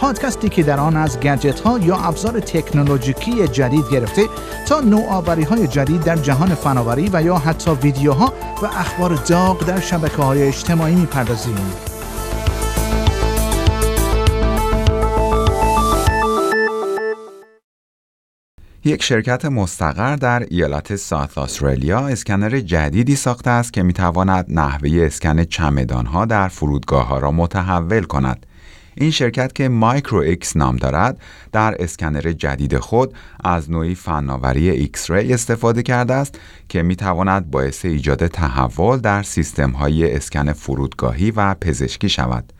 پادکستی که در آن از گجت ها یا ابزار تکنولوژیکی جدید گرفته تا نوآوری های جدید در جهان فناوری و یا حتی ویدیوها و اخبار داغ در شبکه های اجتماعی می‌پردازیم. یک شرکت مستقر در ایالت South استرالیا اسکنر جدیدی ساخته است که می‌تواند نحوه اسکن چمدانها در فرودگاه ها را متحول کند. این شرکت که Micro-X نام دارد در اسکنر جدید خود از نوعی فناوری X-ray استفاده کرده است که می تواند باعث ایجاد تحول در سیستم های اسکن فرودگاهی و پزشکی شود.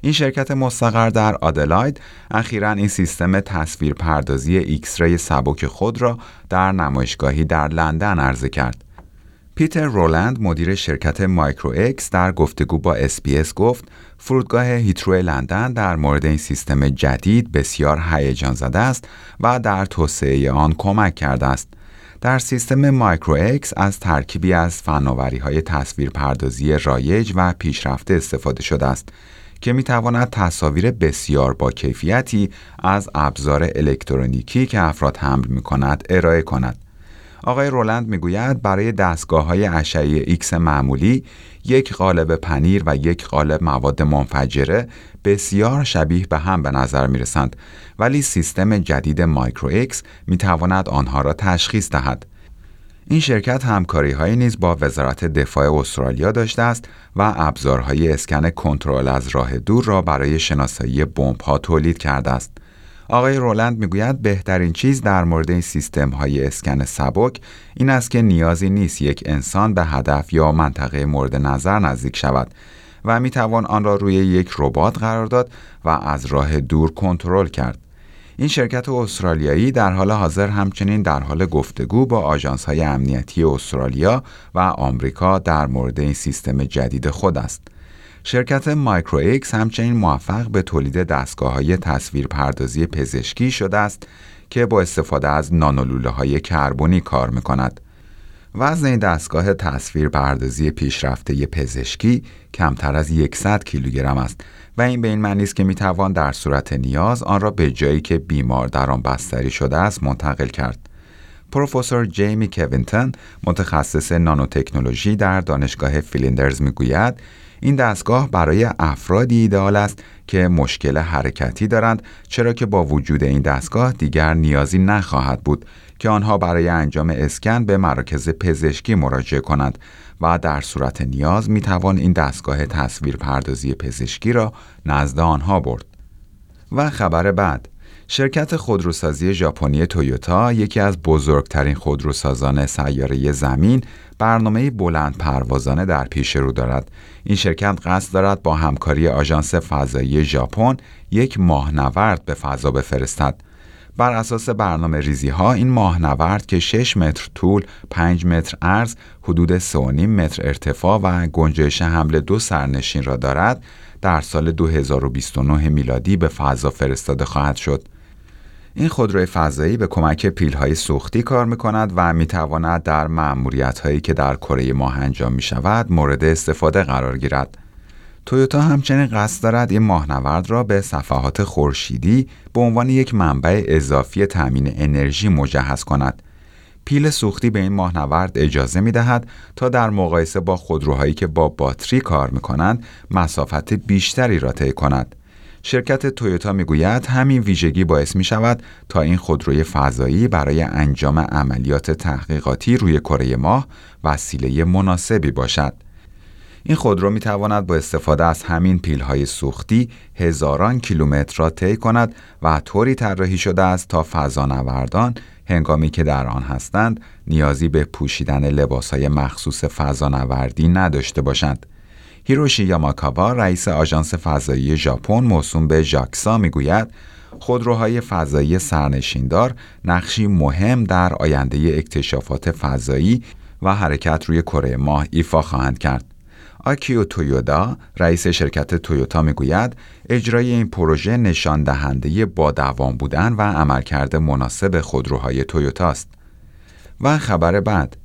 این شرکت مستقر در آدلاید اخیرا این سیستم تصویر پردازی X-ray سبک خود را در نمایشگاهی در لندن عرضه کرد. پیتر رولند مدیر شرکت Micro-X در گفتگو با SBS گفت فرودگاه هیترو لندن در مورد این سیستم جدید بسیار هیجان زده است و در توسعه آن کمک کرده است. در سیستم Micro-X از ترکیبی از فناوری های تصویر پردازی رایج و پیشرفته استفاده شده است که می تواند تصاویر بسیار با کیفیتی از ابزار الکترونیکی که افراد حمل می کند ارائه کند. آقای رولند می‌گوید برای دستگاه های اشعه ایکس معمولی یک قالب پنیر و یک قالب مواد منفجره بسیار شبیه به هم به نظر می رسند ولی سیستم جدید Micro-X می تواند آنها را تشخیص دهد. این شرکت همکاری های نیز با وزارت دفاع استرالیا داشته است و ابزارهای اسکن کنترل از راه دور را برای شناسایی بمب ها تولید کرده است. آقای رولند می‌گوید بهترین چیز در مورد این سیستم های اسکن سبک این است که نیازی نیست یک انسان به هدف یا منطقه مورد نظر نزدیک شود و می توان آن را روی یک ربات قرار داد و از راه دور کنترل کرد. این شرکت استرالیایی در حال حاضر همچنین در حال گفتگو با آژانس های امنیتی استرالیا و آمریکا در مورد این سیستم جدید خود است. شرکت Micro-X همچنین موفق به تولید دستگاه های تصویر پردازی پزشکی شده است که با استفاده از نانولوله های کربنی کار می کند. وزن این دستگاه تصویر پردازی پیشرفته پزشکی کمتر از 100 کیلوگرم است و این به این معنی است که می توان در صورت نیاز آن را به جایی که بیمار در آن بستری شده است منتقل کرد. پروفسور جیمی کوینتون متخصص نانوتکنولوژی در دانشگاه فلیندرز می‌گوید این دستگاه برای افرادی ایدئال است که مشکل حرکتی دارند چرا که با وجود این دستگاه دیگر نیازی نخواهد بود که آنها برای انجام اسکن به مراکز پزشکی مراجعه کنند و در صورت نیاز می توان این دستگاه تصویر پردازی پزشکی را نزد آنها برد. و خبر بعد شرکت خودروسازی ژاپنی تویوتا یکی از بزرگترین خودروسازان سیاره زمین برنامه بلند پروازانه در پیش رو دارد. این شرکت قصد دارد با همکاری آژانس فضایی ژاپن یک ماهنورد به فضا بفرستد. بر اساس برنامه ریزی ها این ماهنورد که 6 متر طول، 5 متر عرض، حدود 3.5 متر ارتفاع و گنجایش حمل دو سرنشین را دارد، در سال 2029 میلادی به فضا فرستاده خواهد شد. این خودروی فضایی به کمک پیلهای سوختی کار می کند و می تواند در معمولیت که در کره ماه انجام می شود مورد استفاده قرار گیرد. تویوتا همچنین قصد دارد این ماهنورد را به صفحات خورشیدی به عنوان یک منبع اضافی تأمین انرژی مجهز کند. پیل سوختی به این ماهنورد اجازه می دهد تا در مقایسه با خودروهایی که با باتری کار می کنند مسافت بیشتری را طی کند. شرکت تویوتا می‌گوید همین ویژگی باعث می شود تا این خودروی فضایی برای انجام عملیات تحقیقاتی روی کره ماه وسیله مناسبی باشد. این خودرو می تواند با استفاده از همین پیلهای سوختی هزاران کیلومتر را طی کند و طوری طراحی شده است تا فضانوردان هنگامی که در آن هستند نیازی به پوشیدن لباسهای مخصوص فضانوردی نداشته باشند. هیروشی یاماکاوا رئیس آژانس فضایی ژاپن موسوم به ژاکسا می‌گوید خودروهای فضایی سرنشیندار نقشی مهم در آینده اکتشافات فضایی و حرکت روی کره ماه ایفا خواهند کرد. آکیو تویودا رئیس شرکت تویوتا می‌گوید اجرای این پروژه نشان دهنده با دوام بودن و عملکرد مناسب خودروهای تویوتا است. و خبر بعد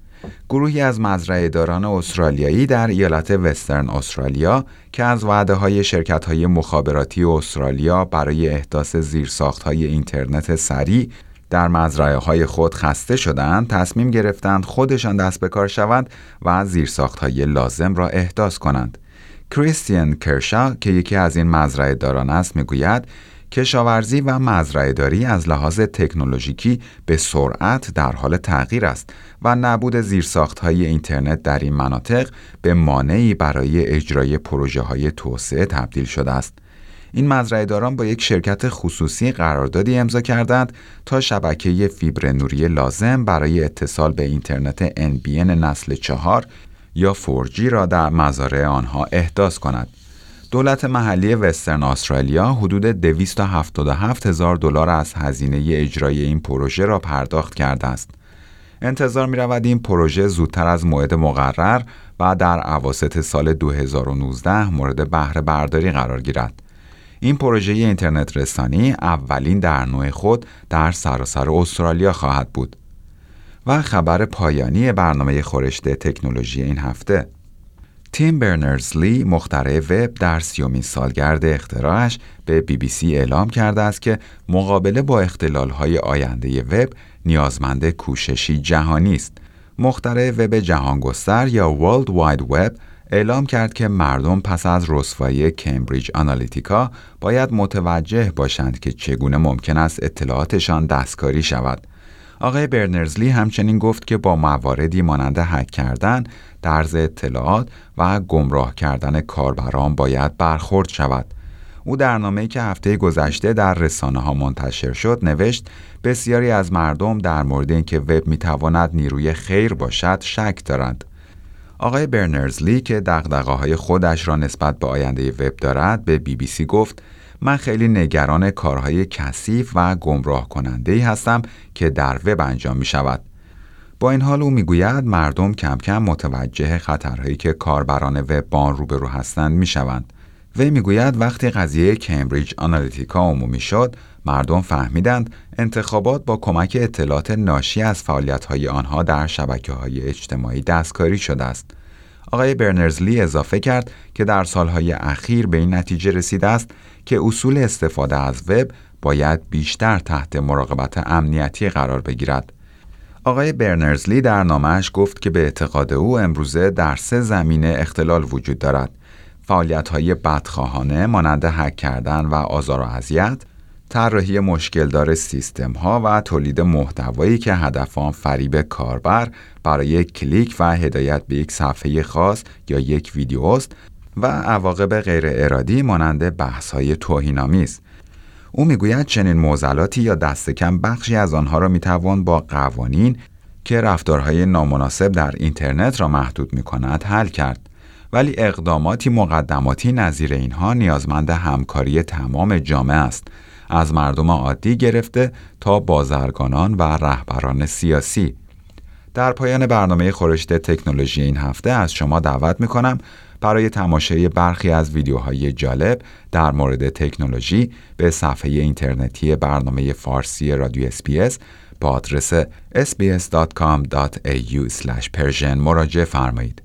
گروهی از مزرعه داران استرالیایی در ایالت وسترن استرالیا که از وعده های شرکت های مخابراتی استرالیا برای احداث زیرساخت های اینترنت سریع در مزرعه های خود خسته شدند تصمیم گرفتند خودشان دست به کار شوند و زیرساخت های لازم را احداث کنند. کریستین کرشا که یکی از این مزرعه داران است می‌گوید کشاورزی و مزرعهداری از لحاظ تکنولوژیکی به سرعت در حال تغییر است و نبود زیرساختهای اینترنت در این مناطق به مانعی برای اجرای پروژه های توسعه تبدیل شده است. این مزرعهداران با یک شرکت خصوصی قراردادی امضا کردند تا شبکه فیبر نوری لازم برای اتصال به اینترنت NBN نسل چهار یا 4G را در مزارع آنها احداث کند. دولت محلی وسترن استرالیا حدود 277 هزار دلار از هزینه اجرای این پروژه را پرداخت کرده است. انتظار می رود این پروژه زودتر از موعد مقرر و در عواسط سال 2019 مورد بهره برداری قرار گیرد. این پروژه اینترنت رسانی اولین در نوع خود در سراسر استرالیا خواهد بود. و خبر پایانی برنامه خورشت تکنولوژی این هفته تیم برنرزلی مخترع وب در سیومین سالگرد اختراعش به بی بی سی اعلام کرده است که مقابله با اختلالهای آینده وب نیازمند کوششی جهانی است. مخترع وب جهانگستر یا World Wide Web اعلام کرد که مردم پس از رسوایی کمبریج آنالیتیکا باید متوجه باشند که چگونه ممکن است اطلاعاتشان دستکاری شود. آقای برنرزلی همچنین گفت که با مواردی مانند هک کردن، درز اطلاعات و گمراه کردن کاربران باید برخورد شود. او در نامه‌ای که هفته گذشته در رسانه ها منتشر شد نوشت بسیاری از مردم در مورد اینکه وب می‌تواند نیروی خیر باشد شک دارند. آقای برنرزلی که دقدقه خودش را نسبت به آینده وب دارد به بی بی سی گفت من خیلی نگران کارهای کثیف و گمراه کننده ای هستم که در وب انجام می شود. با این حال او می‌گوید مردم کم کم متوجه خطرهایی که کاربران وب با روبرو هستند می‌شوند. وی می‌گوید وقتی قضیه کمبریج آنالیتیکا عمومی شد مردم فهمیدند انتخابات با کمک اطلاعات ناشی از فعالیت‌های آنها در شبکه های اجتماعی دستکاری شده است. آقای برنرزلی اضافه کرد که در سالهای اخیر به این نتیجه رسیده است که اصول استفاده از وب باید بیشتر تحت مراقبت امنیتی قرار بگیرد. آقای برنرزلی در نامش گفت که به اعتقاد او امروزه در سه زمینه اختلال وجود دارد. فعالیت های بدخواهانه مانند هک کردن و آزار و اذیت، طراحی مشکلدار سیستم ها و تولید محتوایی که هدف آن فریب کاربر برای کلیک و هدایت به یک صفحه خاص یا یک ویدیو است و عواقب غیر ارادی مانند بحث های توهین‌آمیز. او می‌گوید چنین معضلاتی یا دست کم بخشی از آنها را می‌توان با قوانین که رفتارهای نامناسب در اینترنت را محدود می کند حل کرد. ولی اقداماتی مقدماتی نظیر اینها نیازمند همکاری تمام جامعه است از مردم عادی گرفته تا بازرگانان و رهبران سیاسی در پایان برنامه خورشت تکنولوژی این هفته از شما دعوت می کنم برای تماشای برخی از ویدیوهای جالب در مورد تکنولوژی به صفحه اینترنتی برنامه فارسی رادیو اسپیس با آدرس sbs.com.au مراجعه فرمایید.